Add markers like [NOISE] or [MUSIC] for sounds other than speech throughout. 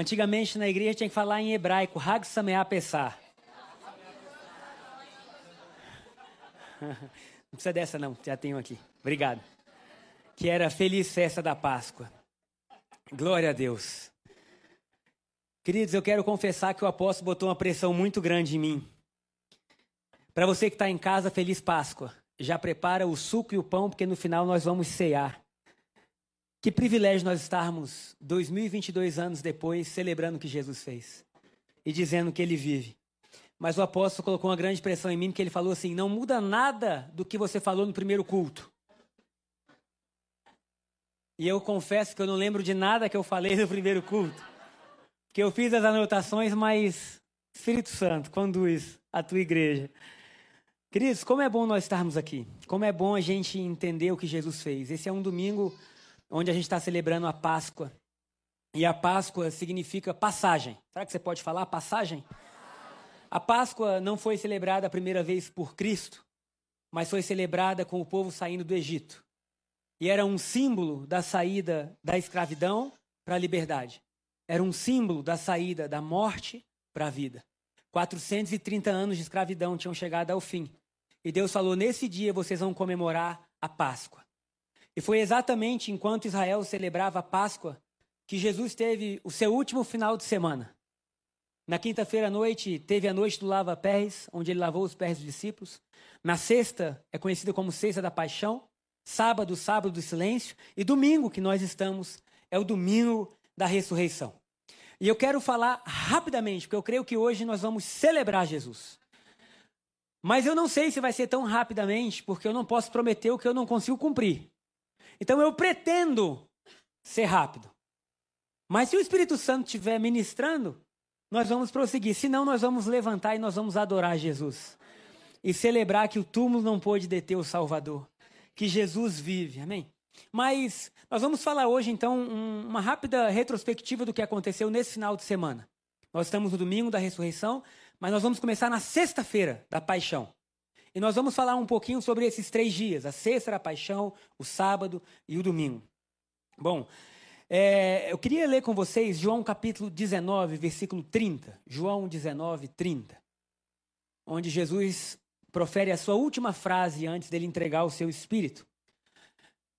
Antigamente na igreja tinha que falar em hebraico, Hag Sameah Pessah. [LAUGHS] Não precisa dessa não, já tenho aqui. Obrigado. Que era Feliz Festa da Páscoa. Glória a Deus. Queridos, eu quero confessar que o apóstolo botou uma pressão muito grande em mim. Para você que está em casa, Feliz Páscoa. Já prepara o suco e o pão, porque no final nós vamos cear. Que privilégio nós estarmos 2022 anos depois celebrando o que Jesus fez e dizendo que ele vive. Mas o apóstolo colocou uma grande pressão em mim, porque ele falou assim: não muda nada do que você falou no primeiro culto. E eu confesso que eu não lembro de nada que eu falei no primeiro culto. Porque eu fiz as anotações, mas Espírito Santo, conduz a tua igreja. Queridos, como é bom nós estarmos aqui. Como é bom a gente entender o que Jesus fez. Esse é um domingo onde a gente está celebrando a Páscoa. E a Páscoa significa passagem. Será que você pode falar passagem? A Páscoa não foi celebrada a primeira vez por Cristo, mas foi celebrada com o povo saindo do Egito. E era um símbolo da saída da escravidão para a liberdade. Era um símbolo da saída da morte para a vida. 430 anos de escravidão tinham chegado ao fim. E Deus falou: nesse dia vocês vão comemorar a Páscoa. E foi exatamente enquanto Israel celebrava a Páscoa que Jesus teve o seu último final de semana. Na quinta-feira à noite, teve a noite do lava-pés, onde ele lavou os pés dos discípulos. Na sexta, é conhecida como Sexta da Paixão. Sábado, sábado do silêncio. E domingo, que nós estamos, é o domingo da ressurreição. E eu quero falar rapidamente, porque eu creio que hoje nós vamos celebrar Jesus. Mas eu não sei se vai ser tão rapidamente, porque eu não posso prometer o que eu não consigo cumprir. Então eu pretendo ser rápido. Mas se o Espírito Santo estiver ministrando, nós vamos prosseguir. Senão, nós vamos levantar e nós vamos adorar Jesus. E celebrar que o túmulo não pôde deter o Salvador. Que Jesus vive. Amém? Mas nós vamos falar hoje, então, um, uma rápida retrospectiva do que aconteceu nesse final de semana. Nós estamos no domingo da ressurreição, mas nós vamos começar na sexta-feira da paixão. E nós vamos falar um pouquinho sobre esses três dias: a sexta da paixão, o sábado e o domingo. Bom, é, eu queria ler com vocês João capítulo 19, versículo 30. João 19, 30. Onde Jesus profere a sua última frase antes dele entregar o seu espírito.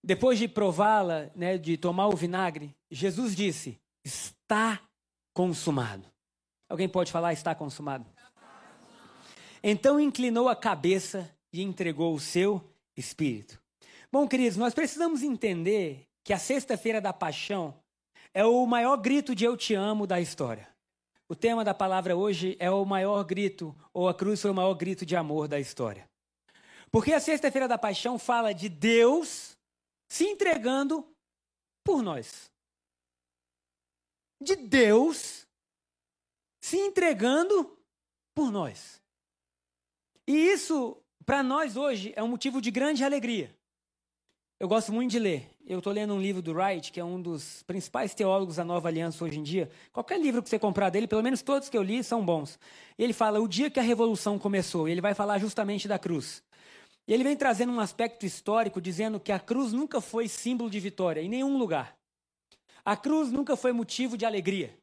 Depois de prová-la, né, de tomar o vinagre, Jesus disse: Está consumado. Alguém pode falar está consumado? Então inclinou a cabeça e entregou o seu espírito. Bom, queridos, nós precisamos entender que a Sexta-feira da Paixão é o maior grito de eu te amo da história. O tema da palavra hoje é o maior grito, ou a cruz foi o maior grito de amor da história. Porque a Sexta-feira da Paixão fala de Deus se entregando por nós. De Deus se entregando por nós. E isso, para nós hoje, é um motivo de grande alegria. Eu gosto muito de ler. Eu estou lendo um livro do Wright, que é um dos principais teólogos da Nova Aliança hoje em dia. Qualquer livro que você comprar dele, pelo menos todos que eu li, são bons. Ele fala o dia que a revolução começou. Ele vai falar justamente da cruz. E ele vem trazendo um aspecto histórico, dizendo que a cruz nunca foi símbolo de vitória, em nenhum lugar. A cruz nunca foi motivo de alegria.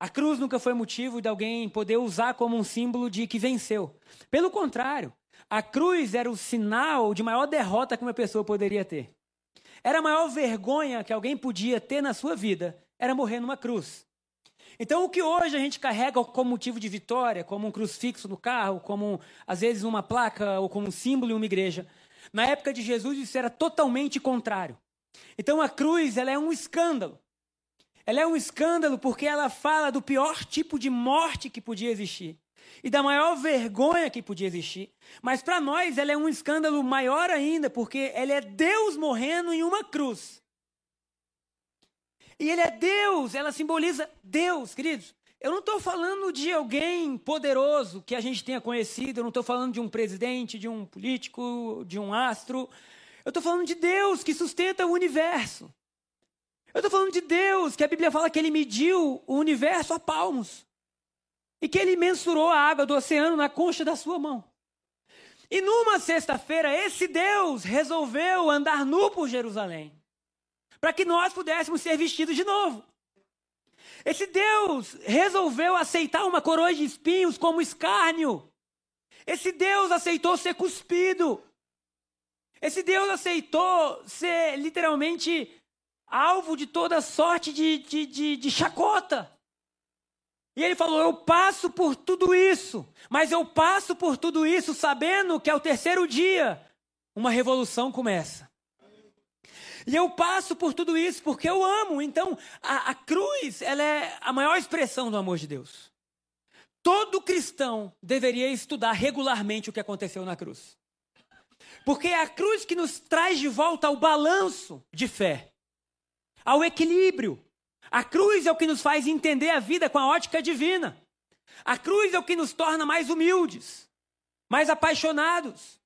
A cruz nunca foi motivo de alguém poder usar como um símbolo de que venceu. Pelo contrário, a cruz era o sinal de maior derrota que uma pessoa poderia ter. Era a maior vergonha que alguém podia ter na sua vida, era morrer numa cruz. Então, o que hoje a gente carrega como motivo de vitória, como um crucifixo no carro, como às vezes uma placa ou como um símbolo em uma igreja, na época de Jesus isso era totalmente contrário. Então, a cruz ela é um escândalo. Ela é um escândalo porque ela fala do pior tipo de morte que podia existir e da maior vergonha que podia existir. Mas para nós ela é um escândalo maior ainda, porque ela é Deus morrendo em uma cruz. E ele é Deus, ela simboliza Deus, queridos. Eu não estou falando de alguém poderoso que a gente tenha conhecido, eu não estou falando de um presidente, de um político, de um astro. Eu estou falando de Deus que sustenta o universo. Eu estou falando de Deus que a Bíblia fala que ele mediu o universo a palmos e que ele mensurou a água do oceano na concha da sua mão. E numa sexta-feira, esse Deus resolveu andar nu por Jerusalém para que nós pudéssemos ser vestidos de novo. Esse Deus resolveu aceitar uma coroa de espinhos como escárnio. Esse Deus aceitou ser cuspido. Esse Deus aceitou ser literalmente alvo de toda sorte de, de, de, de chacota. E ele falou: Eu passo por tudo isso, mas eu passo por tudo isso sabendo que ao terceiro dia uma revolução começa. E eu passo por tudo isso porque eu amo. Então, a, a cruz, ela é a maior expressão do amor de Deus. Todo cristão deveria estudar regularmente o que aconteceu na cruz. Porque é a cruz que nos traz de volta ao balanço de fé, ao equilíbrio. A cruz é o que nos faz entender a vida com a ótica divina. A cruz é o que nos torna mais humildes, mais apaixonados.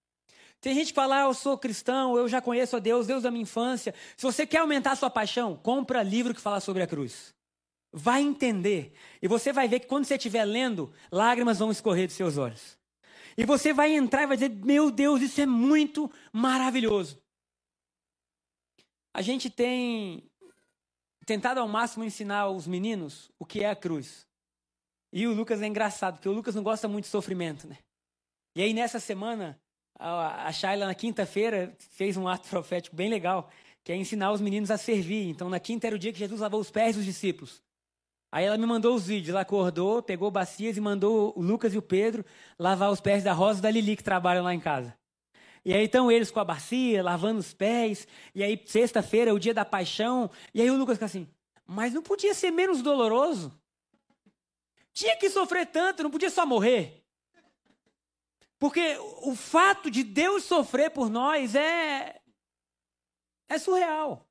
Tem gente que fala, ah, eu sou cristão, eu já conheço a Deus, Deus da minha infância. Se você quer aumentar a sua paixão, compra livro que fala sobre a cruz. Vai entender. E você vai ver que quando você estiver lendo, lágrimas vão escorrer dos seus olhos. E você vai entrar e vai dizer, meu Deus, isso é muito maravilhoso. A gente tem tentado ao máximo ensinar os meninos o que é a cruz. E o Lucas é engraçado, porque o Lucas não gosta muito de sofrimento, né? E aí nessa semana a, Shayla, na quinta-feira, fez um ato profético bem legal, que é ensinar os meninos a servir. Então, na quinta era o dia que Jesus lavou os pés dos discípulos. Aí ela me mandou os vídeos. Ela acordou, pegou bacias e mandou o Lucas e o Pedro lavar os pés da Rosa e da Lili, que trabalham lá em casa. E aí estão eles com a bacia, lavando os pés. E aí, sexta-feira, é o dia da paixão. E aí o Lucas fica assim, mas não podia ser menos doloroso? Tinha que sofrer tanto, não podia só morrer? Porque o fato de Deus sofrer por nós é é surreal.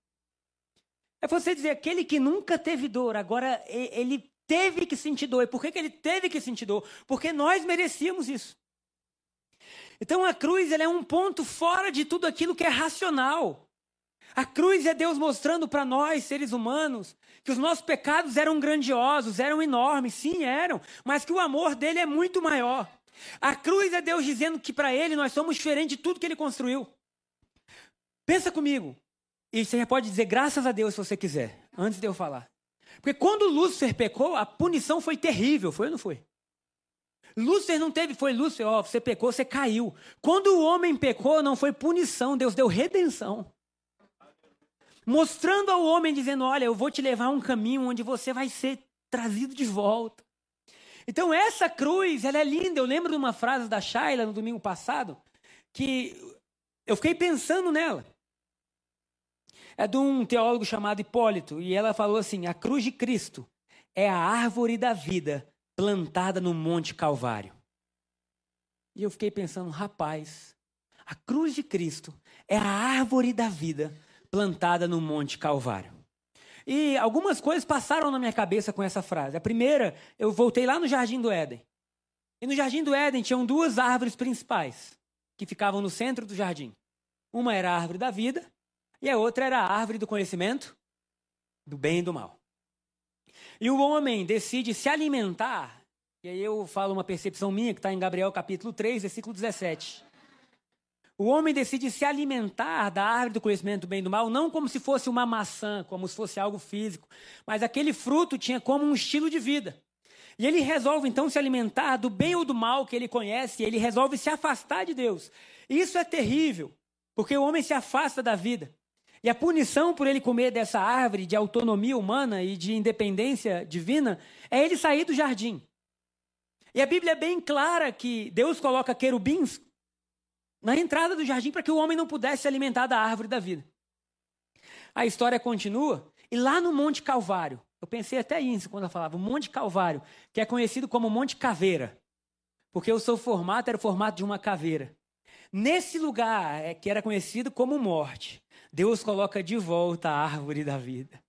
É você dizer, aquele que nunca teve dor, agora ele teve que sentir dor. E por que, que ele teve que sentir dor? Porque nós merecíamos isso. Então a cruz é um ponto fora de tudo aquilo que é racional. A cruz é Deus mostrando para nós, seres humanos, que os nossos pecados eram grandiosos, eram enormes, sim, eram, mas que o amor dele é muito maior. A cruz é Deus dizendo que para Ele nós somos diferentes de tudo que Ele construiu. Pensa comigo. E você pode dizer graças a Deus se você quiser, antes de eu falar. Porque quando Lúcifer pecou, a punição foi terrível, foi ou não foi? Lúcifer não teve, foi Lúcifer, ó, você pecou, você caiu. Quando o homem pecou, não foi punição, Deus deu redenção. Mostrando ao homem, dizendo: Olha, eu vou te levar a um caminho onde você vai ser trazido de volta. Então essa cruz, ela é linda. Eu lembro de uma frase da Shaila no domingo passado, que eu fiquei pensando nela. É de um teólogo chamado Hipólito, e ela falou assim: a cruz de Cristo é a árvore da vida plantada no Monte Calvário. E eu fiquei pensando, rapaz, a cruz de Cristo é a árvore da vida plantada no Monte Calvário. E algumas coisas passaram na minha cabeça com essa frase. A primeira, eu voltei lá no Jardim do Éden. E no Jardim do Éden tinham duas árvores principais que ficavam no centro do jardim. Uma era a árvore da vida e a outra era a árvore do conhecimento do bem e do mal. E o homem decide se alimentar, e aí eu falo uma percepção minha que está em Gabriel capítulo 3, versículo 17. O homem decide se alimentar da árvore do conhecimento do bem e do mal, não como se fosse uma maçã, como se fosse algo físico, mas aquele fruto tinha como um estilo de vida. E ele resolve então se alimentar do bem ou do mal que ele conhece, e ele resolve se afastar de Deus. Isso é terrível, porque o homem se afasta da vida. E a punição por ele comer dessa árvore de autonomia humana e de independência divina é ele sair do jardim. E a Bíblia é bem clara que Deus coloca querubins na entrada do jardim para que o homem não pudesse se alimentar da árvore da vida. A história continua, e lá no Monte Calvário, eu pensei até isso quando eu falava, o Monte Calvário, que é conhecido como Monte Caveira, porque o seu formato era o formato de uma caveira. Nesse lugar, é, que era conhecido como morte, Deus coloca de volta a árvore da vida.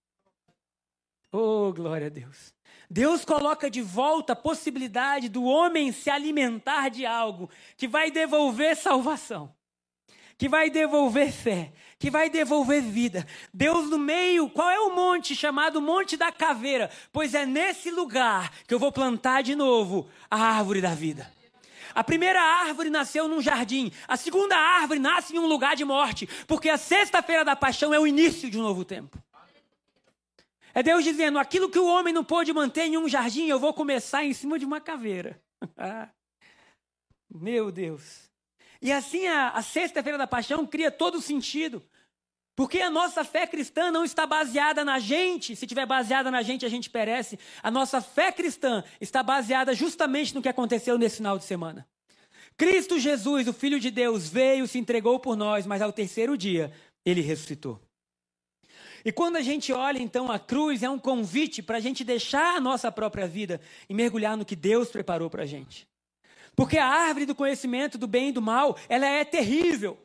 Oh, glória a Deus. Deus coloca de volta a possibilidade do homem se alimentar de algo que vai devolver salvação, que vai devolver fé, que vai devolver vida. Deus no meio, qual é o monte chamado Monte da Caveira? Pois é nesse lugar que eu vou plantar de novo a árvore da vida. A primeira árvore nasceu num jardim, a segunda árvore nasce em um lugar de morte, porque a sexta-feira da paixão é o início de um novo tempo. É Deus dizendo: aquilo que o homem não pôde manter em um jardim, eu vou começar em cima de uma caveira. [LAUGHS] Meu Deus. E assim a, a sexta-feira da paixão cria todo sentido. Porque a nossa fé cristã não está baseada na gente. Se tiver baseada na gente, a gente perece. A nossa fé cristã está baseada justamente no que aconteceu nesse final de semana. Cristo Jesus, o Filho de Deus, veio, se entregou por nós, mas ao terceiro dia ele ressuscitou. E quando a gente olha então a cruz, é um convite para a gente deixar a nossa própria vida e mergulhar no que Deus preparou para a gente. Porque a árvore do conhecimento do bem e do mal, ela é terrível.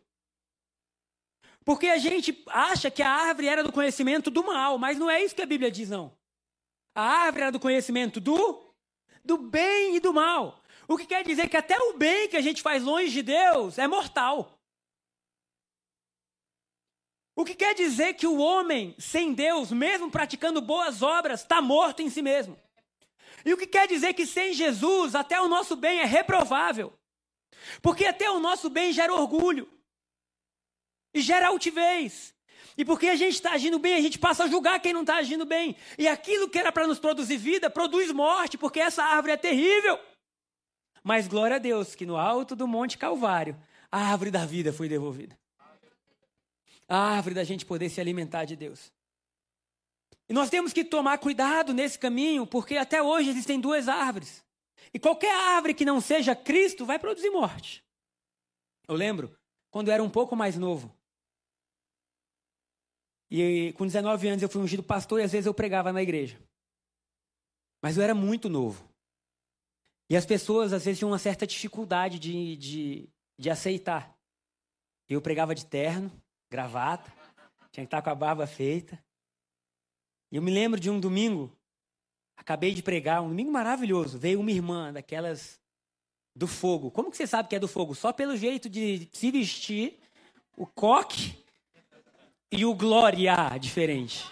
Porque a gente acha que a árvore era do conhecimento do mal, mas não é isso que a Bíblia diz, não. A árvore era do conhecimento do, do bem e do mal. O que quer dizer que até o bem que a gente faz longe de Deus é mortal. O que quer dizer que o homem sem Deus, mesmo praticando boas obras, está morto em si mesmo. E o que quer dizer que sem Jesus, até o nosso bem é reprovável. Porque até o nosso bem gera orgulho. E gera altivez. E porque a gente está agindo bem, a gente passa a julgar quem não está agindo bem. E aquilo que era para nos produzir vida, produz morte, porque essa árvore é terrível. Mas glória a Deus que no alto do Monte Calvário, a árvore da vida foi devolvida. A árvore da gente poder se alimentar de Deus. E nós temos que tomar cuidado nesse caminho, porque até hoje existem duas árvores. E qualquer árvore que não seja Cristo vai produzir morte. Eu lembro, quando eu era um pouco mais novo, e com 19 anos eu fui ungido pastor e às vezes eu pregava na igreja. Mas eu era muito novo. E as pessoas às vezes tinham uma certa dificuldade de, de, de aceitar. Eu pregava de terno, gravata, tinha que estar com a barba feita. E eu me lembro de um domingo, acabei de pregar, um domingo maravilhoso. Veio uma irmã daquelas do fogo. Como que você sabe que é do fogo? Só pelo jeito de se vestir, o coque e o glória diferente.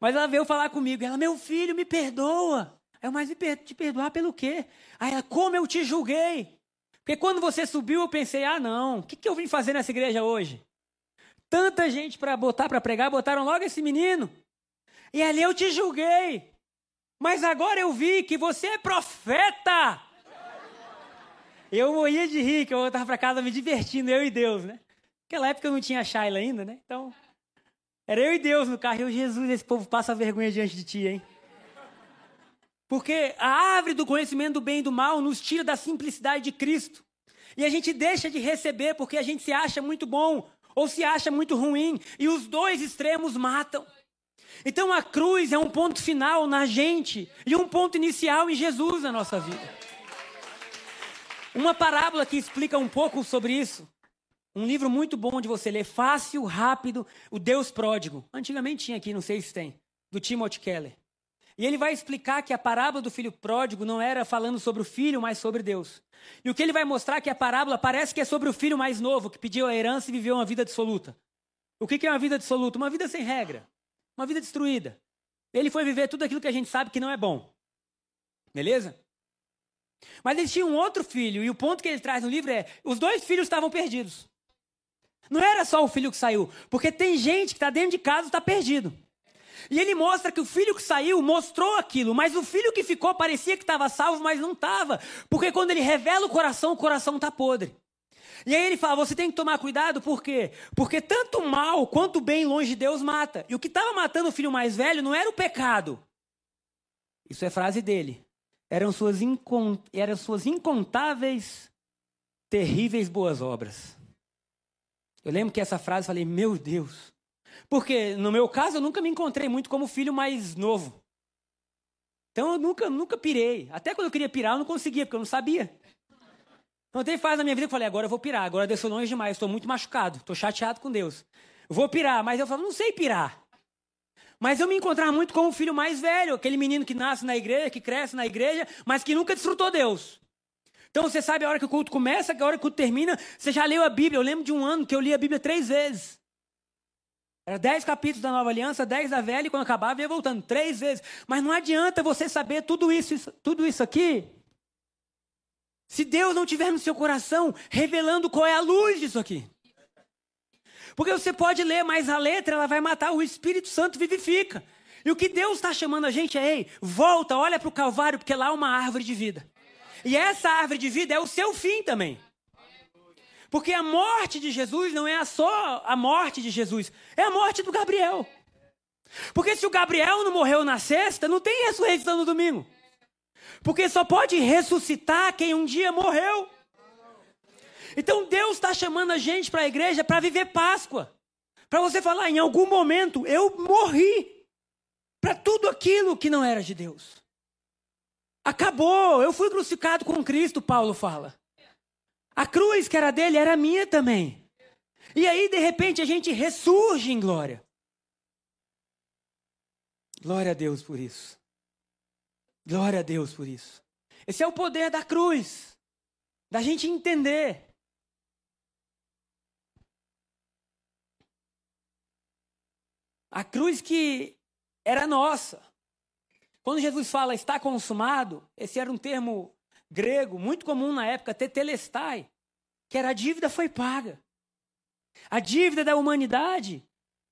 Mas ela veio falar comigo. Ela, meu filho, me perdoa. Eu, mas te perdoar pelo quê? Aí ela, como eu te julguei? Porque quando você subiu, eu pensei, ah, não, o que, que eu vim fazer nessa igreja hoje? Tanta gente para botar para pregar, botaram logo esse menino. E ali eu te julguei. Mas agora eu vi que você é profeta. Eu morria de rir, que eu voltava para casa me divertindo, eu e Deus, né? Naquela época eu não tinha Shaila ainda, né? Então, era eu e Deus no carro. E eu, Jesus, esse povo passa vergonha diante de ti, hein? Porque a árvore do conhecimento do bem e do mal nos tira da simplicidade de Cristo. E a gente deixa de receber porque a gente se acha muito bom ou se acha muito ruim. E os dois extremos matam. Então a cruz é um ponto final na gente e um ponto inicial em Jesus na nossa vida. Uma parábola que explica um pouco sobre isso. Um livro muito bom de você ler, fácil, rápido, O Deus Pródigo. Antigamente tinha aqui, não sei se tem, do Timothy Keller. E ele vai explicar que a parábola do filho pródigo não era falando sobre o filho, mas sobre Deus. E o que ele vai mostrar é que a parábola parece que é sobre o filho mais novo, que pediu a herança e viveu uma vida dissoluta. O que é uma vida dissoluta? Uma vida sem regra. Uma vida destruída. Ele foi viver tudo aquilo que a gente sabe que não é bom. Beleza? Mas tinha um outro filho, e o ponto que ele traz no livro é: os dois filhos estavam perdidos. Não era só o filho que saiu, porque tem gente que está dentro de casa e está perdido. E ele mostra que o filho que saiu mostrou aquilo, mas o filho que ficou parecia que estava salvo, mas não estava. Porque quando ele revela o coração, o coração está podre. E aí ele fala: você tem que tomar cuidado, por quê? Porque tanto mal quanto bem longe de Deus mata. E o que estava matando o filho mais velho não era o pecado. Isso é frase dele. Eram suas, incont... Eram suas incontáveis, terríveis boas obras. Eu lembro que essa frase eu falei: meu Deus, porque no meu caso eu nunca me encontrei muito como filho mais novo. Então eu nunca, nunca pirei. Até quando eu queria pirar eu não conseguia, porque eu não sabia. Então tem fase na minha vida que eu falei, agora eu vou pirar, agora sou longe demais, estou muito machucado, estou chateado com Deus. Eu vou pirar, mas eu falo, não sei pirar. Mas eu me encontrava muito com o filho mais velho, aquele menino que nasce na igreja, que cresce na igreja, mas que nunca desfrutou Deus. Então você sabe a hora que o culto começa, a hora que o culto termina, você já leu a Bíblia. Eu lembro de um ano que eu li a Bíblia três vezes. Era dez capítulos da Nova Aliança, dez da Velha, e quando acabava ia voltando três vezes. Mas não adianta você saber tudo isso, isso tudo isso aqui, se Deus não tiver no seu coração revelando qual é a luz disso aqui. Porque você pode ler, mas a letra ela vai matar, o Espírito Santo vivifica. E o que Deus está chamando a gente é, ei, volta, olha para o Calvário, porque lá é uma árvore de vida. E essa árvore de vida é o seu fim também. Porque a morte de Jesus não é só a morte de Jesus, é a morte do Gabriel. Porque se o Gabriel não morreu na sexta, não tem ressurreição no domingo. Porque só pode ressuscitar quem um dia morreu. Então Deus está chamando a gente para a igreja para viver Páscoa. Para você falar, em algum momento eu morri para tudo aquilo que não era de Deus. Acabou, eu fui crucificado com Cristo, Paulo fala. A cruz que era dele era minha também. E aí, de repente, a gente ressurge em glória. Glória a Deus por isso. Glória a Deus por isso. Esse é o poder da cruz. Da gente entender. A cruz que era nossa. Quando Jesus fala está consumado, esse era um termo grego muito comum na época, tetelestai, que era a dívida foi paga. A dívida da humanidade,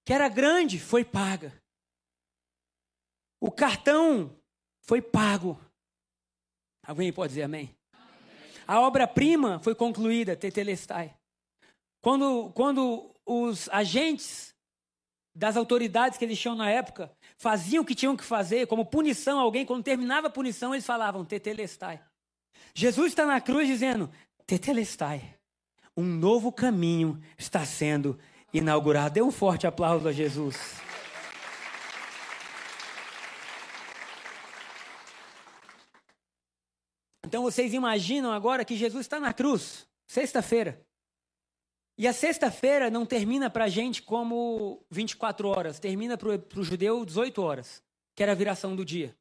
que era grande, foi paga. O cartão foi pago. Alguém pode dizer amém? A obra-prima foi concluída, tetelestai. Quando, quando os agentes das autoridades que eles tinham na época faziam o que tinham que fazer, como punição a alguém, quando terminava a punição, eles falavam tetelestai. Jesus está na cruz dizendo: tetelestai. Um novo caminho está sendo inaugurado. Dê um forte aplauso a Jesus. Então vocês imaginam agora que Jesus está na cruz, sexta-feira. E a sexta-feira não termina para a gente como 24 horas, termina para o judeu 18 horas, que era a viração do dia.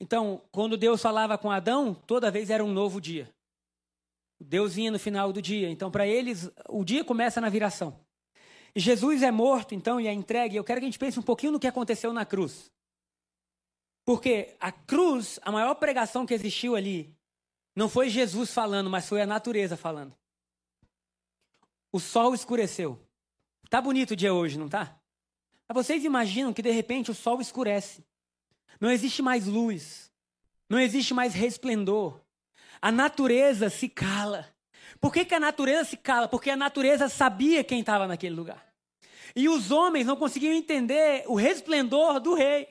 Então, quando Deus falava com Adão, toda vez era um novo dia. Deus vinha no final do dia. Então, para eles, o dia começa na viração. E Jesus é morto, então, e é entregue. Eu quero que a gente pense um pouquinho no que aconteceu na cruz. Porque a cruz, a maior pregação que existiu ali, não foi Jesus falando, mas foi a natureza falando. O sol escureceu. Tá bonito o dia hoje, não tá? Mas vocês imaginam que de repente o sol escurece. Não existe mais luz. Não existe mais resplendor. A natureza se cala. Por que, que a natureza se cala? Porque a natureza sabia quem estava naquele lugar. E os homens não conseguiam entender o resplendor do rei.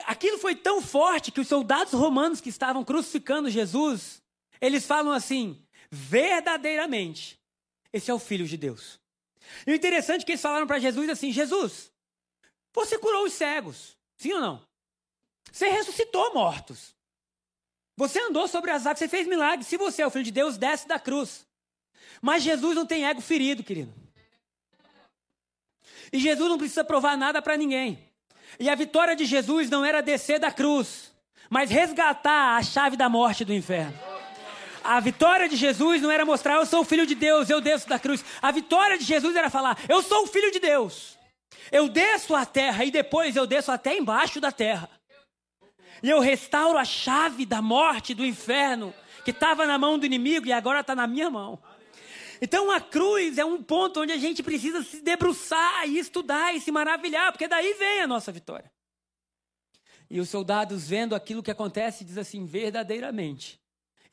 Aquilo foi tão forte que os soldados romanos que estavam crucificando Jesus, eles falam assim: verdadeiramente, esse é o Filho de Deus. E o interessante é que eles falaram para Jesus assim: Jesus, você curou os cegos, sim ou não? Você ressuscitou mortos. Você andou sobre as águas, você fez milagres. Se você é o Filho de Deus, desce da cruz. Mas Jesus não tem ego ferido, querido. E Jesus não precisa provar nada para ninguém. E a vitória de Jesus não era descer da cruz, mas resgatar a chave da morte do inferno. A vitória de Jesus não era mostrar eu sou o filho de Deus, eu desço da cruz. A vitória de Jesus era falar eu sou o filho de Deus. Eu desço a terra e depois eu desço até embaixo da terra. E eu restauro a chave da morte, do inferno, que estava na mão do inimigo e agora está na minha mão. Então a cruz é um ponto onde a gente precisa se debruçar e estudar e se maravilhar, porque daí vem a nossa vitória. E os soldados, vendo aquilo que acontece, diz assim: verdadeiramente,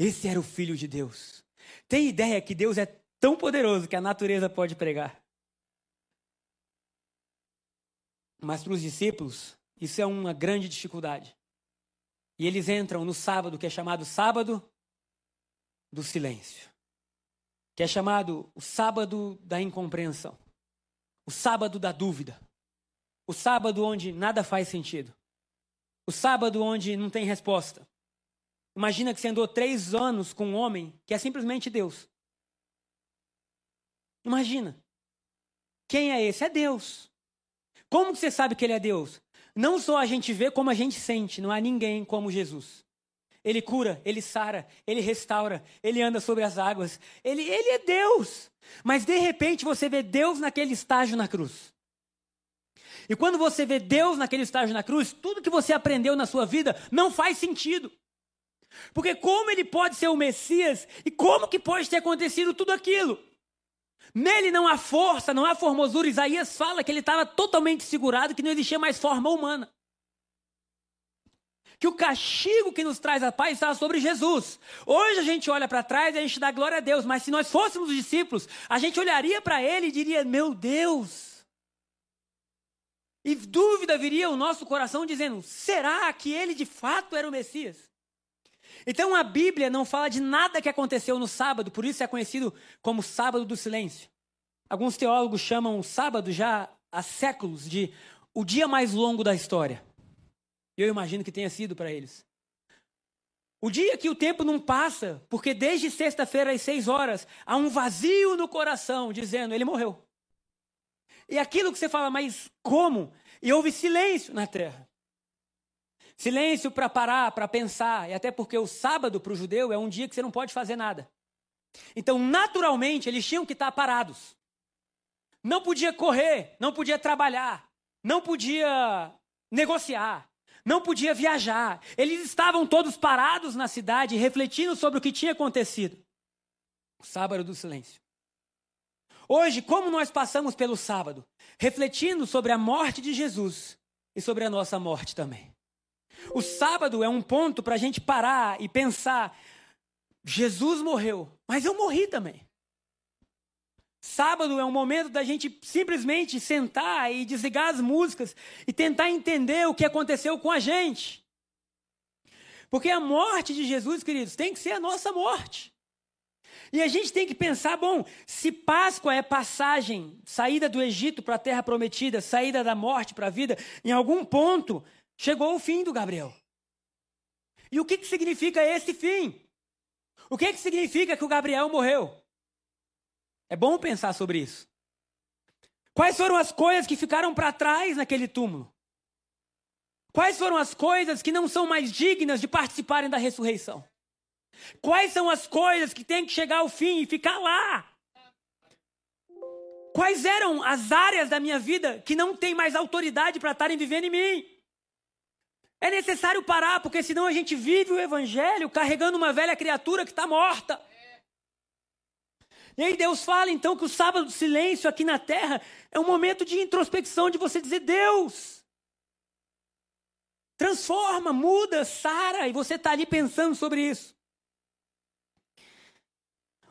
esse era o Filho de Deus. Tem ideia que Deus é tão poderoso que a natureza pode pregar. Mas para os discípulos, isso é uma grande dificuldade. E eles entram no sábado, que é chamado Sábado do Silêncio, que é chamado o Sábado da Incompreensão, o Sábado da Dúvida, o sábado onde nada faz sentido, o sábado onde não tem resposta, Imagina que você andou três anos com um homem que é simplesmente Deus. Imagina. Quem é esse? É Deus. Como você sabe que ele é Deus? Não só a gente vê, como a gente sente. Não há ninguém como Jesus. Ele cura, ele sara, ele restaura, ele anda sobre as águas. Ele, ele é Deus. Mas de repente você vê Deus naquele estágio na cruz. E quando você vê Deus naquele estágio na cruz, tudo que você aprendeu na sua vida não faz sentido. Porque como ele pode ser o Messias e como que pode ter acontecido tudo aquilo? Nele não há força, não há formosura. Isaías fala que ele estava totalmente segurado, que não existia mais forma humana. Que o castigo que nos traz a paz estava sobre Jesus. Hoje a gente olha para trás e a gente dá glória a Deus, mas se nós fôssemos os discípulos, a gente olharia para ele e diria: Meu Deus. E dúvida viria ao nosso coração dizendo: será que ele de fato era o Messias? Então a Bíblia não fala de nada que aconteceu no sábado, por isso é conhecido como sábado do silêncio. Alguns teólogos chamam o sábado já há séculos de o dia mais longo da história. Eu imagino que tenha sido para eles. O dia que o tempo não passa, porque desde sexta-feira às seis horas há um vazio no coração, dizendo: ele morreu. E aquilo que você fala, mas como? E houve silêncio na terra. Silêncio para parar, para pensar, e até porque o sábado para o judeu é um dia que você não pode fazer nada. Então, naturalmente, eles tinham que estar parados. Não podia correr, não podia trabalhar, não podia negociar, não podia viajar. Eles estavam todos parados na cidade, refletindo sobre o que tinha acontecido. O sábado do silêncio. Hoje, como nós passamos pelo sábado? Refletindo sobre a morte de Jesus e sobre a nossa morte também. O sábado é um ponto para a gente parar e pensar: Jesus morreu, mas eu morri também. Sábado é um momento da gente simplesmente sentar e desligar as músicas e tentar entender o que aconteceu com a gente. Porque a morte de Jesus, queridos, tem que ser a nossa morte. E a gente tem que pensar, bom, se Páscoa é passagem, saída do Egito para a terra prometida, saída da morte para a vida, em algum ponto Chegou o fim do Gabriel. E o que, que significa esse fim? O que, que significa que o Gabriel morreu? É bom pensar sobre isso. Quais foram as coisas que ficaram para trás naquele túmulo? Quais foram as coisas que não são mais dignas de participarem da ressurreição? Quais são as coisas que têm que chegar ao fim e ficar lá? Quais eram as áreas da minha vida que não têm mais autoridade para estarem vivendo em mim? É necessário parar, porque senão a gente vive o evangelho carregando uma velha criatura que está morta. E aí Deus fala então que o sábado do silêncio aqui na terra é um momento de introspecção, de você dizer: Deus, transforma, muda, sara, e você está ali pensando sobre isso.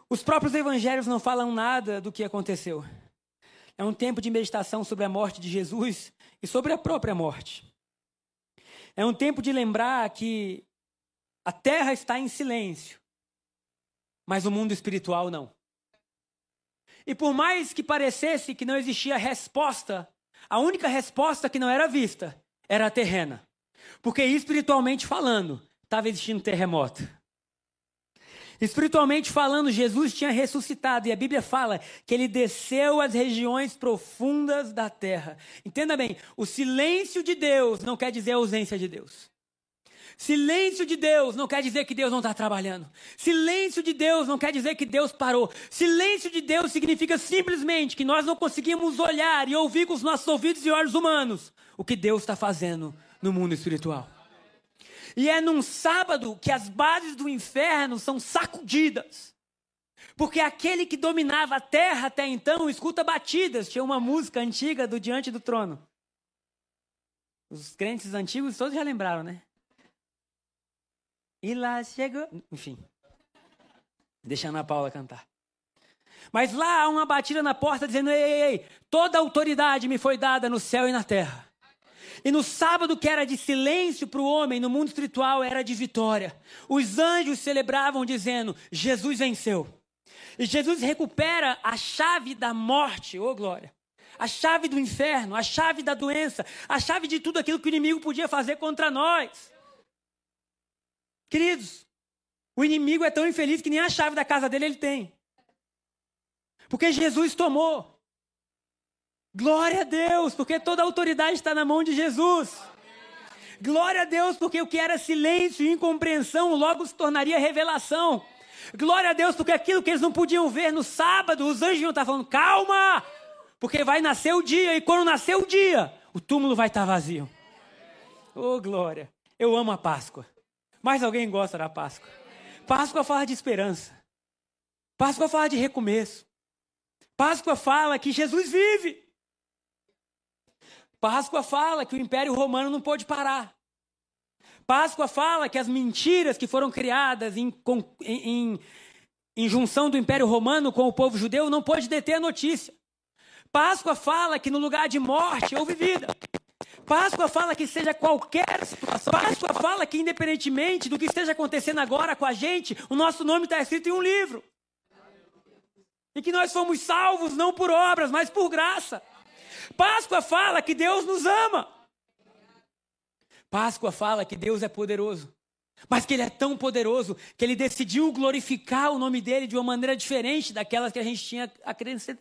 Os próprios evangelhos não falam nada do que aconteceu. É um tempo de meditação sobre a morte de Jesus e sobre a própria morte. É um tempo de lembrar que a terra está em silêncio, mas o mundo espiritual não. E por mais que parecesse que não existia resposta, a única resposta que não era vista era a terrena. Porque espiritualmente falando, estava existindo terremoto. Espiritualmente falando, Jesus tinha ressuscitado e a Bíblia fala que ele desceu às regiões profundas da terra. Entenda bem, o silêncio de Deus não quer dizer ausência de Deus. Silêncio de Deus não quer dizer que Deus não está trabalhando. Silêncio de Deus não quer dizer que Deus parou. Silêncio de Deus significa simplesmente que nós não conseguimos olhar e ouvir com os nossos ouvidos e olhos humanos o que Deus está fazendo no mundo espiritual. E é num sábado que as bases do inferno são sacudidas. Porque aquele que dominava a terra até então escuta batidas. Tinha uma música antiga do Diante do Trono. Os crentes antigos todos já lembraram, né? E lá chegou. Enfim. Deixa a Paula cantar. Mas lá há uma batida na porta dizendo: ei, ei, ei, toda autoridade me foi dada no céu e na terra. E no sábado, que era de silêncio para o homem, no mundo espiritual era de vitória. Os anjos celebravam dizendo: Jesus venceu. E Jesus recupera a chave da morte, ô oh glória. A chave do inferno, a chave da doença, a chave de tudo aquilo que o inimigo podia fazer contra nós. Queridos, o inimigo é tão infeliz que nem a chave da casa dele ele tem. Porque Jesus tomou. Glória a Deus, porque toda a autoridade está na mão de Jesus. Glória a Deus, porque o que era silêncio e incompreensão logo se tornaria revelação. Glória a Deus, porque aquilo que eles não podiam ver no sábado, os anjos iam estar falando: calma, porque vai nascer o dia, e quando nascer o dia, o túmulo vai estar vazio. Oh, glória! Eu amo a Páscoa. Mais alguém gosta da Páscoa? Páscoa fala de esperança. Páscoa fala de recomeço. Páscoa fala que Jesus vive. Páscoa fala que o Império Romano não pôde parar. Páscoa fala que as mentiras que foram criadas em, em, em junção do Império Romano com o povo judeu não pôde deter a notícia. Páscoa fala que no lugar de morte houve vida. Páscoa fala que seja qualquer situação. Páscoa fala que, independentemente do que esteja acontecendo agora com a gente, o nosso nome está escrito em um livro. E que nós fomos salvos não por obras, mas por graça. Páscoa fala que Deus nos ama. Páscoa fala que Deus é poderoso, mas que Ele é tão poderoso que Ele decidiu glorificar o nome dele de uma maneira diferente daquelas que a gente tinha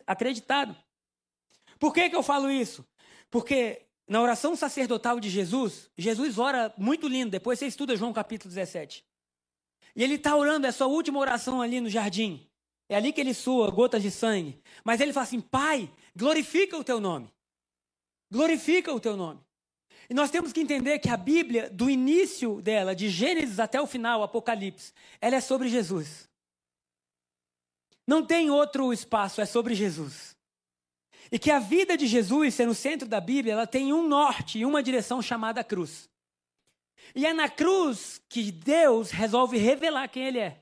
acreditado. Por que, que eu falo isso? Porque na oração sacerdotal de Jesus, Jesus ora muito lindo, depois você estuda João capítulo 17. E ele está orando, é sua última oração ali no jardim. É ali que ele sua gotas de sangue. Mas ele fala assim: Pai, glorifica o teu nome. Glorifica o teu nome. E nós temos que entender que a Bíblia, do início dela, de Gênesis até o final, Apocalipse, ela é sobre Jesus. Não tem outro espaço, é sobre Jesus. E que a vida de Jesus, sendo o centro da Bíblia, ela tem um norte e uma direção chamada cruz. E é na cruz que Deus resolve revelar quem Ele é.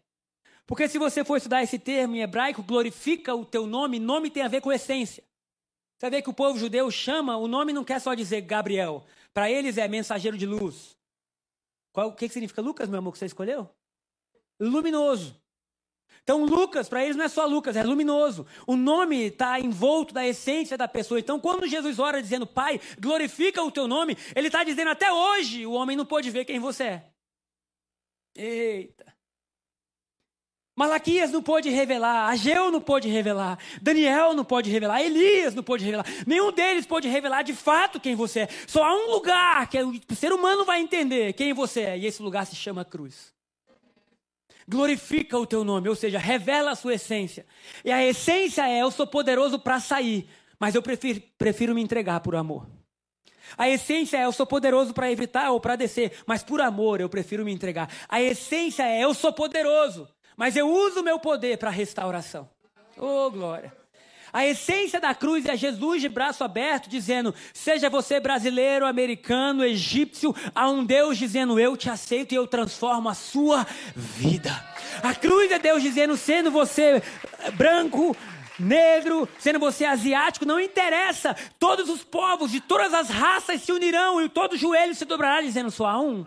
Porque se você for estudar esse termo em hebraico, glorifica o teu nome, nome tem a ver com essência. Você vê que o povo judeu chama, o nome não quer só dizer Gabriel. Para eles é mensageiro de luz. Qual, o que, que significa Lucas, meu amor, que você escolheu? Luminoso. Então, Lucas, para eles não é só Lucas, é luminoso. O nome está envolto da essência da pessoa. Então, quando Jesus ora dizendo, Pai, glorifica o teu nome, ele está dizendo, até hoje o homem não pôde ver quem você é. Eita. Malaquias não pôde revelar, Ageu não pôde revelar, Daniel não pode revelar, Elias não pôde revelar. Nenhum deles pôde revelar de fato quem você é. Só há um lugar que o ser humano vai entender quem você é, e esse lugar se chama cruz. Glorifica o teu nome, ou seja, revela a sua essência. E a essência é: eu sou poderoso para sair, mas eu prefiro, prefiro me entregar por amor. A essência é eu sou poderoso para evitar ou para descer, mas por amor eu prefiro me entregar. A essência é eu sou poderoso, mas eu uso o meu poder para restauração. Oh, glória. A essência da cruz é Jesus de braço aberto, dizendo: seja você brasileiro, americano, egípcio, há um Deus dizendo: eu te aceito e eu transformo a sua vida. A cruz é Deus dizendo: sendo você branco, negro, sendo você asiático, não interessa. Todos os povos de todas as raças se unirão e todo joelho se dobrará, dizendo: só há um.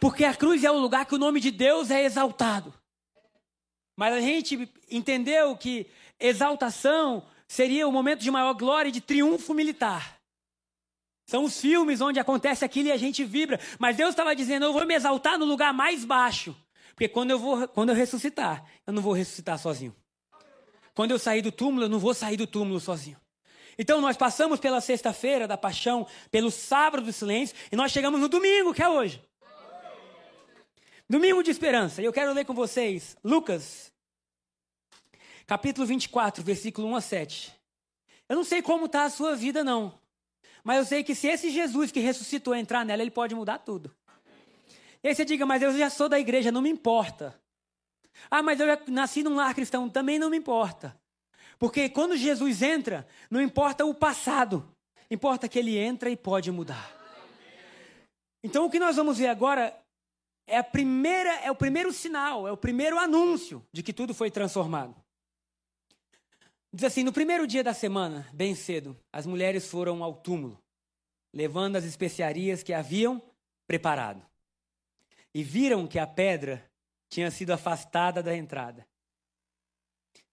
Porque a cruz é o lugar que o nome de Deus é exaltado. Mas a gente entendeu que exaltação seria o momento de maior glória e de triunfo militar. São os filmes onde acontece aquilo e a gente vibra. Mas Deus estava dizendo: eu vou me exaltar no lugar mais baixo. Porque quando eu, vou, quando eu ressuscitar, eu não vou ressuscitar sozinho. Quando eu sair do túmulo, eu não vou sair do túmulo sozinho. Então nós passamos pela sexta-feira da paixão, pelo sábado do silêncio, e nós chegamos no domingo, que é hoje. Domingo de esperança. E eu quero ler com vocês Lucas, capítulo 24, versículo 1 a 7. Eu não sei como está a sua vida, não. Mas eu sei que se esse Jesus que ressuscitou entrar nela, ele pode mudar tudo. E aí você diga, mas eu já sou da igreja, não me importa. Ah, mas eu já nasci num lar cristão, também não me importa. Porque quando Jesus entra, não importa o passado, importa que ele entra e pode mudar. Então o que nós vamos ver agora é a primeira, é o primeiro sinal, é o primeiro anúncio de que tudo foi transformado. Diz assim: no primeiro dia da semana, bem cedo, as mulheres foram ao túmulo, levando as especiarias que haviam preparado. E viram que a pedra tinha sido afastada da entrada.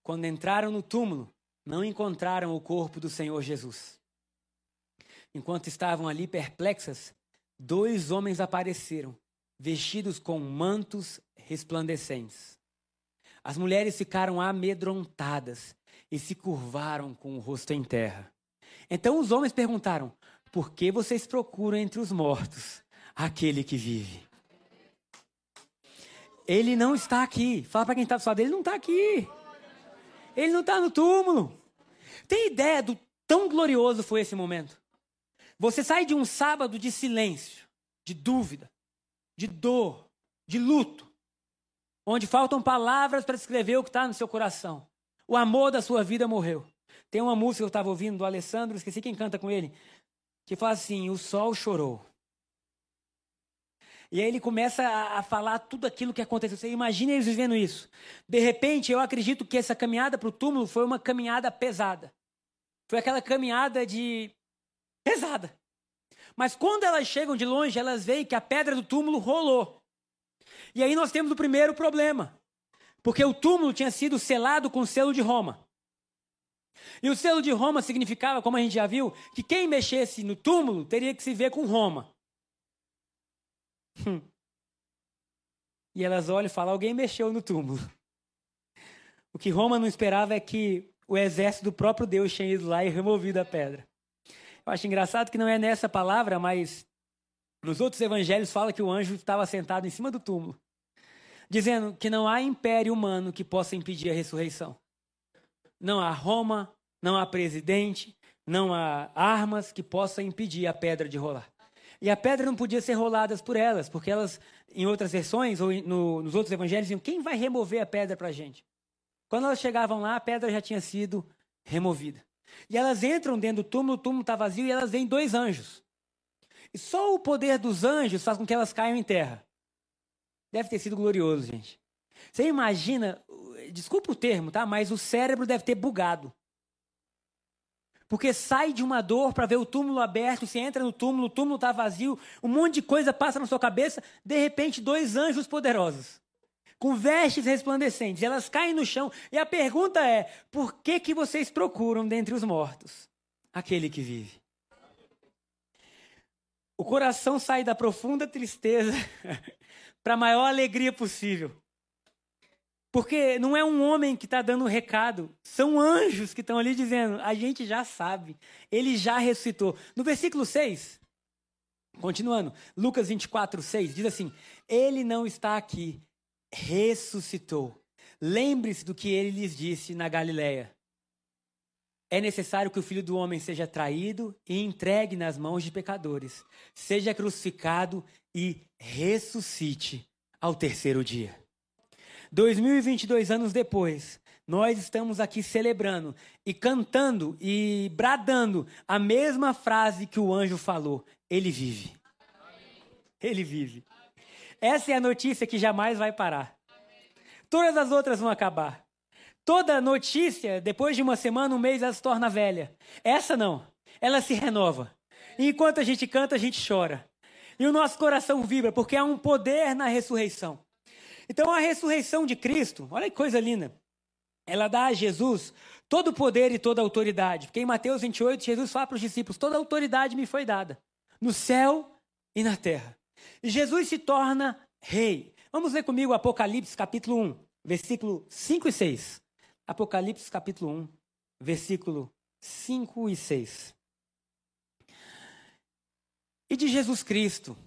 Quando entraram no túmulo, não encontraram o corpo do Senhor Jesus. Enquanto estavam ali perplexas, dois homens apareceram vestidos com mantos resplandecentes. As mulheres ficaram amedrontadas e se curvaram com o rosto em terra. Então os homens perguntaram: Por que vocês procuram entre os mortos aquele que vive? Ele não está aqui. Fala para quem está do lado Ele não está aqui. Ele não está no túmulo. Tem ideia do tão glorioso foi esse momento? Você sai de um sábado de silêncio, de dúvida, de dor, de luto, onde faltam palavras para descrever o que está no seu coração. O amor da sua vida morreu. Tem uma música que eu estava ouvindo do Alessandro, esqueci quem canta com ele, que fala assim: O sol chorou. E aí ele começa a, falar tudo aquilo que aconteceu. Você imagina eles vivendo isso. De repente, eu acredito que essa caminhada para o túmulo foi uma caminhada pesada. Foi aquela caminhada de. pesada. Mas quando elas chegam de longe, elas veem que a pedra do túmulo rolou. E aí nós temos o primeiro problema. Porque o túmulo tinha sido selado com o selo de Roma. E o selo de Roma significava, como a gente já viu, que quem mexesse no túmulo teria que se ver com Roma. Hum. E elas olham e falam: alguém mexeu no túmulo. O que Roma não esperava é que o exército do próprio Deus tinha ido lá e removido a pedra. Eu acho engraçado que não é nessa palavra, mas nos outros evangelhos fala que o anjo estava sentado em cima do túmulo, dizendo que não há império humano que possa impedir a ressurreição. Não há Roma, não há presidente, não há armas que possam impedir a pedra de rolar. E a pedra não podia ser rolada por elas, porque elas, em outras versões, ou no, nos outros evangelhos, diziam: quem vai remover a pedra para a gente? Quando elas chegavam lá, a pedra já tinha sido removida. E elas entram dentro do túmulo, o túmulo está vazio e elas veem dois anjos. E só o poder dos anjos faz com que elas caiam em terra. Deve ter sido glorioso, gente. Você imagina, desculpa o termo, tá? Mas o cérebro deve ter bugado. Porque sai de uma dor para ver o túmulo aberto, você entra no túmulo, o túmulo está vazio, um monte de coisa passa na sua cabeça, de repente, dois anjos poderosos, com vestes resplandecentes, elas caem no chão, e a pergunta é: por que, que vocês procuram dentre os mortos aquele que vive? O coração sai da profunda tristeza [LAUGHS] para a maior alegria possível. Porque não é um homem que está dando um recado, são anjos que estão ali dizendo: a gente já sabe, ele já ressuscitou. No versículo 6, continuando, Lucas 24, 6, diz assim: Ele não está aqui, ressuscitou. Lembre-se do que ele lhes disse na Galileia. É necessário que o filho do homem seja traído e entregue nas mãos de pecadores, seja crucificado e ressuscite ao terceiro dia. 2022 anos depois, nós estamos aqui celebrando e cantando e bradando a mesma frase que o anjo falou: Ele vive. Ele vive. Essa é a notícia que jamais vai parar. Todas as outras vão acabar. Toda notícia, depois de uma semana, um mês, ela se torna velha. Essa não. Ela se renova. E enquanto a gente canta, a gente chora. E o nosso coração vibra, porque há um poder na ressurreição. Então a ressurreição de Cristo, olha que coisa linda. Ela dá a Jesus todo o poder e toda a autoridade. Porque em Mateus 28, Jesus fala para os discípulos: toda a autoridade me foi dada, no céu e na terra. Jesus se torna rei. Vamos ler comigo Apocalipse capítulo 1, versículo 5 e 6. Apocalipse capítulo 1, versículo 5 e 6. E de Jesus Cristo,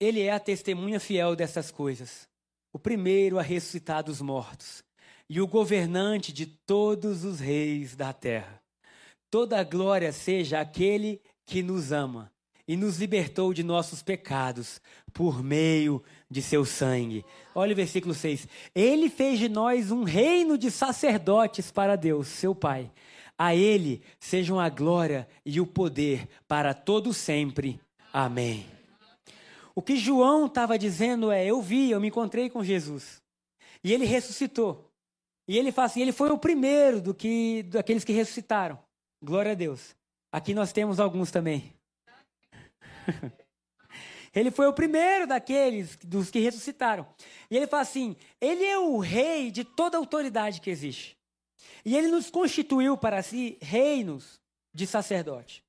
ele é a testemunha fiel dessas coisas o primeiro a ressuscitar dos mortos e o governante de todos os reis da terra. Toda a glória seja aquele que nos ama e nos libertou de nossos pecados por meio de seu sangue. Olha o versículo 6. Ele fez de nós um reino de sacerdotes para Deus, seu Pai. A ele sejam a glória e o poder para todo sempre. Amém. O que João estava dizendo é: eu vi, eu me encontrei com Jesus. E ele ressuscitou. E ele fala assim: ele foi o primeiro do que daqueles que ressuscitaram. Glória a Deus. Aqui nós temos alguns também. [LAUGHS] ele foi o primeiro daqueles dos que ressuscitaram. E ele fala assim: ele é o rei de toda autoridade que existe. E ele nos constituiu para si reinos de sacerdote.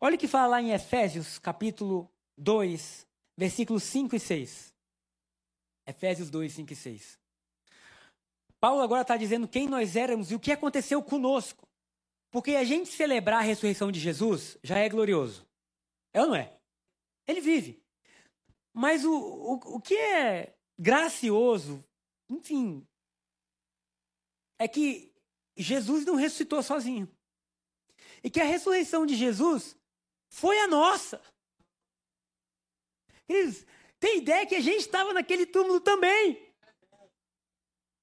Olha o que fala lá em Efésios, capítulo 2, versículos 5 e 6. Efésios 2, 5 e 6. Paulo agora está dizendo quem nós éramos e o que aconteceu conosco. Porque a gente celebrar a ressurreição de Jesus já é glorioso. É ou não é? Ele vive. Mas o, o, o que é gracioso, enfim, é que Jesus não ressuscitou sozinho. E que a ressurreição de Jesus foi a nossa. Queridos, tem ideia que a gente estava naquele túmulo também.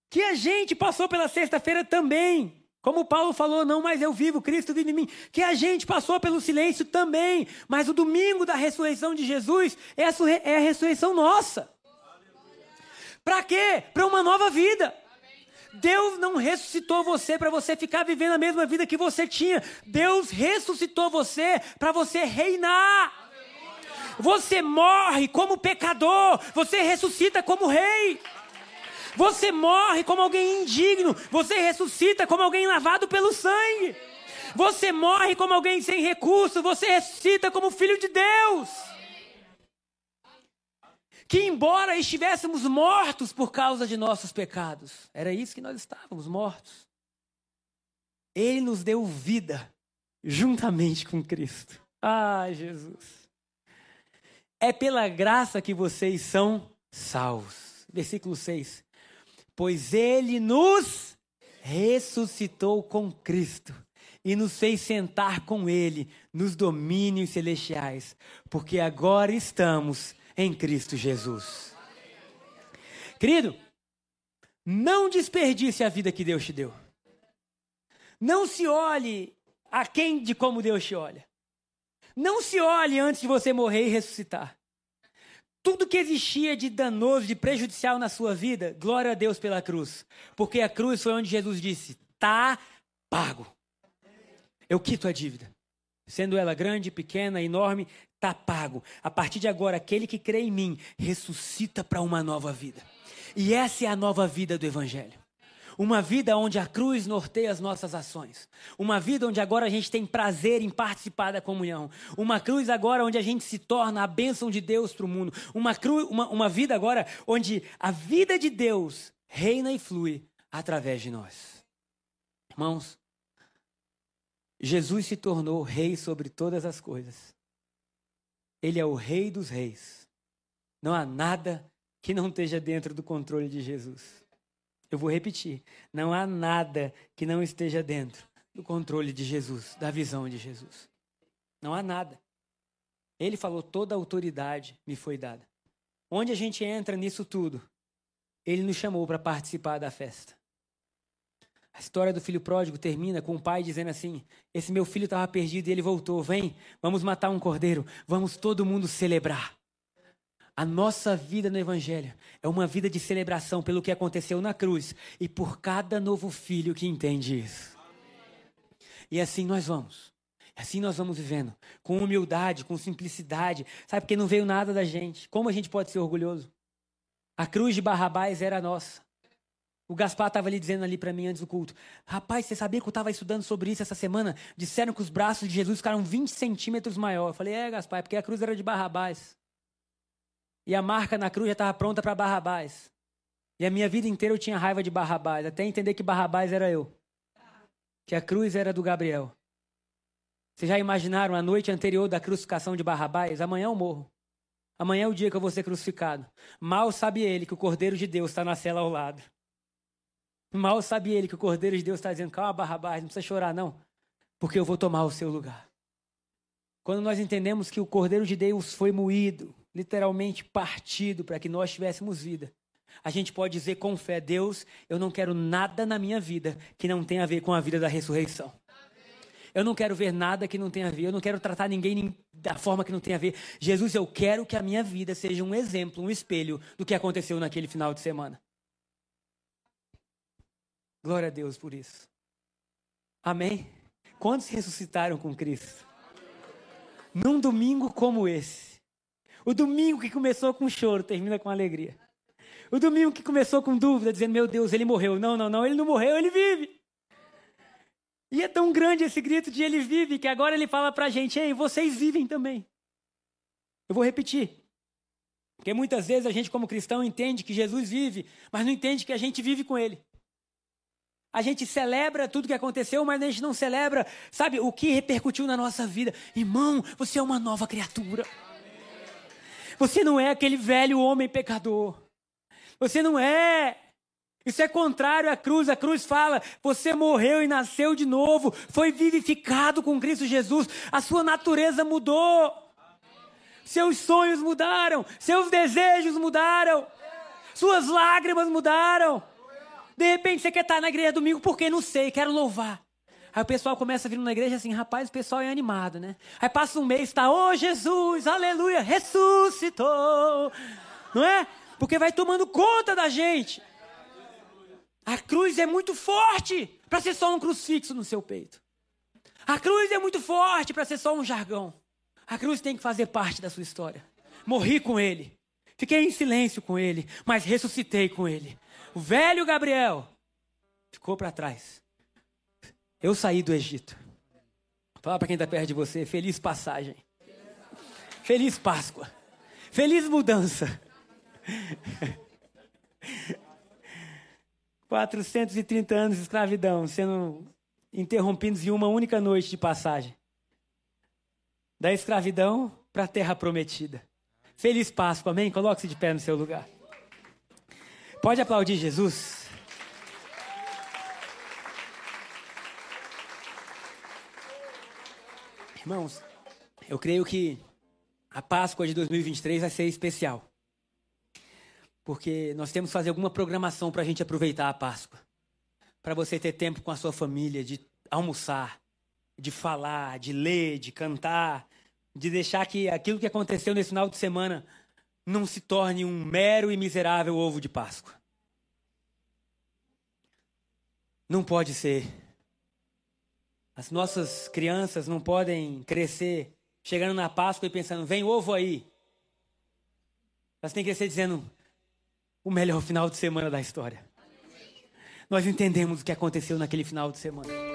Que a gente passou pela sexta-feira também. Como Paulo falou, não mais eu vivo, Cristo vive em mim. Que a gente passou pelo silêncio também. Mas o domingo da ressurreição de Jesus é a, é a ressurreição nossa. Para quê? Para uma nova vida. Deus não ressuscitou você para você ficar vivendo a mesma vida que você tinha. Deus ressuscitou você para você reinar. Você morre como pecador, você ressuscita como rei. Você morre como alguém indigno, você ressuscita como alguém lavado pelo sangue. Você morre como alguém sem recurso, você ressuscita como filho de Deus. Que embora estivéssemos mortos por causa de nossos pecados, era isso que nós estávamos mortos. Ele nos deu vida juntamente com Cristo. Ah, Jesus. É pela graça que vocês são salvos. Versículo 6 pois ele nos ressuscitou com Cristo e nos fez sentar com ele nos domínios celestiais, porque agora estamos em Cristo Jesus. Querido, não desperdice a vida que Deus te deu. Não se olhe a quem de como Deus te olha. Não se olhe antes de você morrer e ressuscitar tudo que existia de danoso, de prejudicial na sua vida, glória a Deus pela cruz. Porque a cruz foi onde Jesus disse: tá pago. Eu quito a dívida. Sendo ela grande, pequena, enorme, tá pago. A partir de agora, aquele que crê em mim ressuscita para uma nova vida. E essa é a nova vida do Evangelho. Uma vida onde a cruz norteia as nossas ações. Uma vida onde agora a gente tem prazer em participar da comunhão. Uma cruz agora onde a gente se torna a bênção de Deus para o mundo. Uma, cruz, uma, uma vida agora onde a vida de Deus reina e flui através de nós. Irmãos, Jesus se tornou rei sobre todas as coisas. Ele é o rei dos reis. Não há nada que não esteja dentro do controle de Jesus. Eu vou repetir: não há nada que não esteja dentro do controle de Jesus, da visão de Jesus. Não há nada. Ele falou: toda a autoridade me foi dada. Onde a gente entra nisso tudo? Ele nos chamou para participar da festa. A história do filho pródigo termina com o pai dizendo assim: Esse meu filho estava perdido e ele voltou. Vem, vamos matar um cordeiro, vamos todo mundo celebrar. A nossa vida no Evangelho é uma vida de celebração pelo que aconteceu na cruz e por cada novo filho que entende isso. E assim nós vamos. Assim nós vamos vivendo, com humildade, com simplicidade, sabe? Porque não veio nada da gente. Como a gente pode ser orgulhoso? A cruz de Barrabás era nossa. O Gaspar estava ali dizendo ali para mim antes do culto: Rapaz, você sabia que eu estava estudando sobre isso essa semana? Disseram que os braços de Jesus ficaram 20 centímetros maior. Eu falei: É, Gaspar, é porque a cruz era de Barrabás. E a marca na cruz já estava pronta para Barrabás. E a minha vida inteira eu tinha raiva de Barrabás, até entender que Barrabás era eu. Que a cruz era do Gabriel. Vocês já imaginaram a noite anterior da crucificação de Barrabás? Amanhã eu morro. Amanhã é o dia que eu vou ser crucificado. Mal sabe ele que o Cordeiro de Deus está na cela ao lado. Mal sabe ele que o Cordeiro de Deus está dizendo: calma, Barrabás, não precisa chorar, não. Porque eu vou tomar o seu lugar. Quando nós entendemos que o Cordeiro de Deus foi moído, literalmente partido para que nós tivéssemos vida. A gente pode dizer com fé: Deus, eu não quero nada na minha vida que não tenha a ver com a vida da ressurreição. Eu não quero ver nada que não tenha a ver. Eu não quero tratar ninguém da forma que não tenha a ver. Jesus, eu quero que a minha vida seja um exemplo, um espelho do que aconteceu naquele final de semana. Glória a Deus por isso. Amém? Quantos ressuscitaram com Cristo? Num domingo como esse. O domingo que começou com choro termina com alegria. O domingo que começou com dúvida, dizendo: Meu Deus, ele morreu. Não, não, não, ele não morreu, ele vive. E é tão grande esse grito de ele vive que agora ele fala para a gente: Ei, vocês vivem também. Eu vou repetir. Porque muitas vezes a gente, como cristão, entende que Jesus vive, mas não entende que a gente vive com ele. A gente celebra tudo que aconteceu, mas a gente não celebra, sabe, o que repercutiu na nossa vida. Irmão, você é uma nova criatura. Você não é aquele velho homem pecador. Você não é. Isso é contrário à cruz. A cruz fala: você morreu e nasceu de novo, foi vivificado com Cristo Jesus, a sua natureza mudou. Seus sonhos mudaram, seus desejos mudaram, suas lágrimas mudaram. De repente você quer estar na igreja domingo porque não sei, quero louvar. Aí o pessoal começa a vir na igreja assim, rapaz, o pessoal é animado, né? Aí passa um mês, está, ô oh, Jesus, aleluia, ressuscitou. Não é? Porque vai tomando conta da gente. A cruz é muito forte para ser só um crucifixo no seu peito. A cruz é muito forte para ser só um jargão. A cruz tem que fazer parte da sua história. Morri com ele. Fiquei em silêncio com ele, mas ressuscitei com ele. O velho Gabriel ficou para trás. Eu saí do Egito. Fala para quem está perto de você, feliz passagem. Feliz Páscoa. Feliz mudança. [LAUGHS] 430 anos de escravidão sendo interrompidos em uma única noite de passagem. Da escravidão para a terra prometida. Feliz Páscoa, amém? Coloque-se de pé no seu lugar. Pode aplaudir Jesus. Irmãos, eu creio que a Páscoa de 2023 vai ser especial. Porque nós temos que fazer alguma programação para a gente aproveitar a Páscoa. Para você ter tempo com a sua família, de almoçar, de falar, de ler, de cantar, de deixar que aquilo que aconteceu nesse final de semana não se torne um mero e miserável ovo de Páscoa. Não pode ser. As nossas crianças não podem crescer chegando na Páscoa e pensando, vem ovo aí. Elas têm que crescer dizendo, o melhor final de semana da história. Nós entendemos o que aconteceu naquele final de semana.